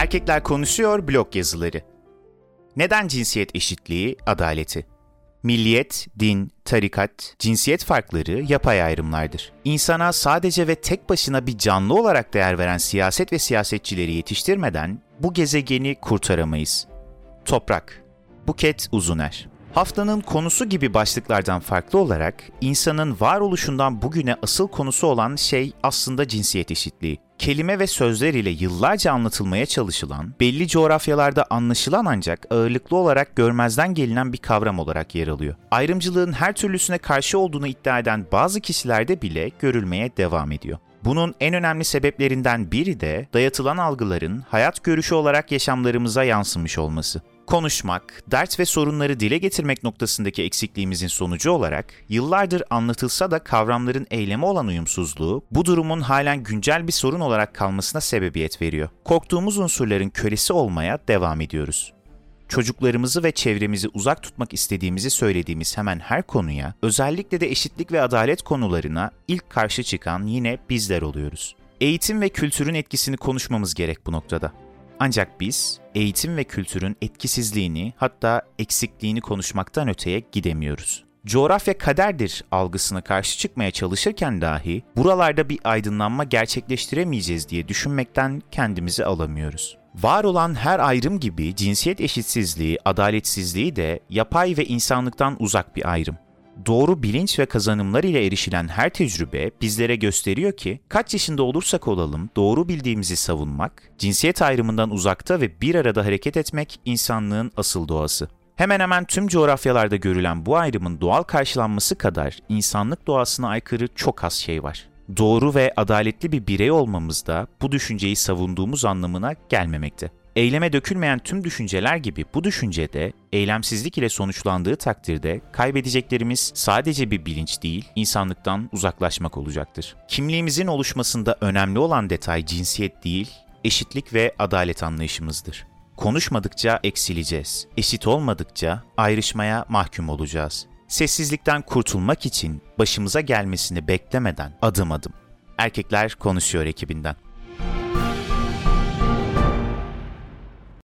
Erkekler Konuşuyor blog yazıları. Neden cinsiyet eşitliği, adaleti? Milliyet, din, tarikat, cinsiyet farkları yapay ayrımlardır. İnsana sadece ve tek başına bir canlı olarak değer veren siyaset ve siyasetçileri yetiştirmeden bu gezegeni kurtaramayız. Toprak, Buket Uzuner Haftanın konusu gibi başlıklardan farklı olarak insanın varoluşundan bugüne asıl konusu olan şey aslında cinsiyet eşitliği. Kelime ve sözler ile yıllarca anlatılmaya çalışılan, belli coğrafyalarda anlaşılan ancak ağırlıklı olarak görmezden gelinen bir kavram olarak yer alıyor. Ayrımcılığın her türlüsüne karşı olduğunu iddia eden bazı kişilerde bile görülmeye devam ediyor. Bunun en önemli sebeplerinden biri de dayatılan algıların hayat görüşü olarak yaşamlarımıza yansımış olması konuşmak, dert ve sorunları dile getirmek noktasındaki eksikliğimizin sonucu olarak yıllardır anlatılsa da kavramların eyleme olan uyumsuzluğu bu durumun halen güncel bir sorun olarak kalmasına sebebiyet veriyor. Korktuğumuz unsurların kölesi olmaya devam ediyoruz çocuklarımızı ve çevremizi uzak tutmak istediğimizi söylediğimiz hemen her konuya, özellikle de eşitlik ve adalet konularına ilk karşı çıkan yine bizler oluyoruz. Eğitim ve kültürün etkisini konuşmamız gerek bu noktada. Ancak biz eğitim ve kültürün etkisizliğini hatta eksikliğini konuşmaktan öteye gidemiyoruz. Coğrafya kaderdir algısına karşı çıkmaya çalışırken dahi buralarda bir aydınlanma gerçekleştiremeyeceğiz diye düşünmekten kendimizi alamıyoruz. Var olan her ayrım gibi cinsiyet eşitsizliği, adaletsizliği de yapay ve insanlıktan uzak bir ayrım doğru bilinç ve kazanımlar ile erişilen her tecrübe bizlere gösteriyor ki kaç yaşında olursak olalım doğru bildiğimizi savunmak, cinsiyet ayrımından uzakta ve bir arada hareket etmek insanlığın asıl doğası. Hemen hemen tüm coğrafyalarda görülen bu ayrımın doğal karşılanması kadar insanlık doğasına aykırı çok az şey var. Doğru ve adaletli bir birey olmamız da bu düşünceyi savunduğumuz anlamına gelmemekte. Eyleme dökülmeyen tüm düşünceler gibi bu düşünce de eylemsizlik ile sonuçlandığı takdirde kaybedeceklerimiz sadece bir bilinç değil, insanlıktan uzaklaşmak olacaktır. Kimliğimizin oluşmasında önemli olan detay cinsiyet değil, eşitlik ve adalet anlayışımızdır. Konuşmadıkça eksileceğiz. Eşit olmadıkça ayrışmaya mahkum olacağız. Sessizlikten kurtulmak için başımıza gelmesini beklemeden adım adım. Erkekler Konuşuyor ekibinden.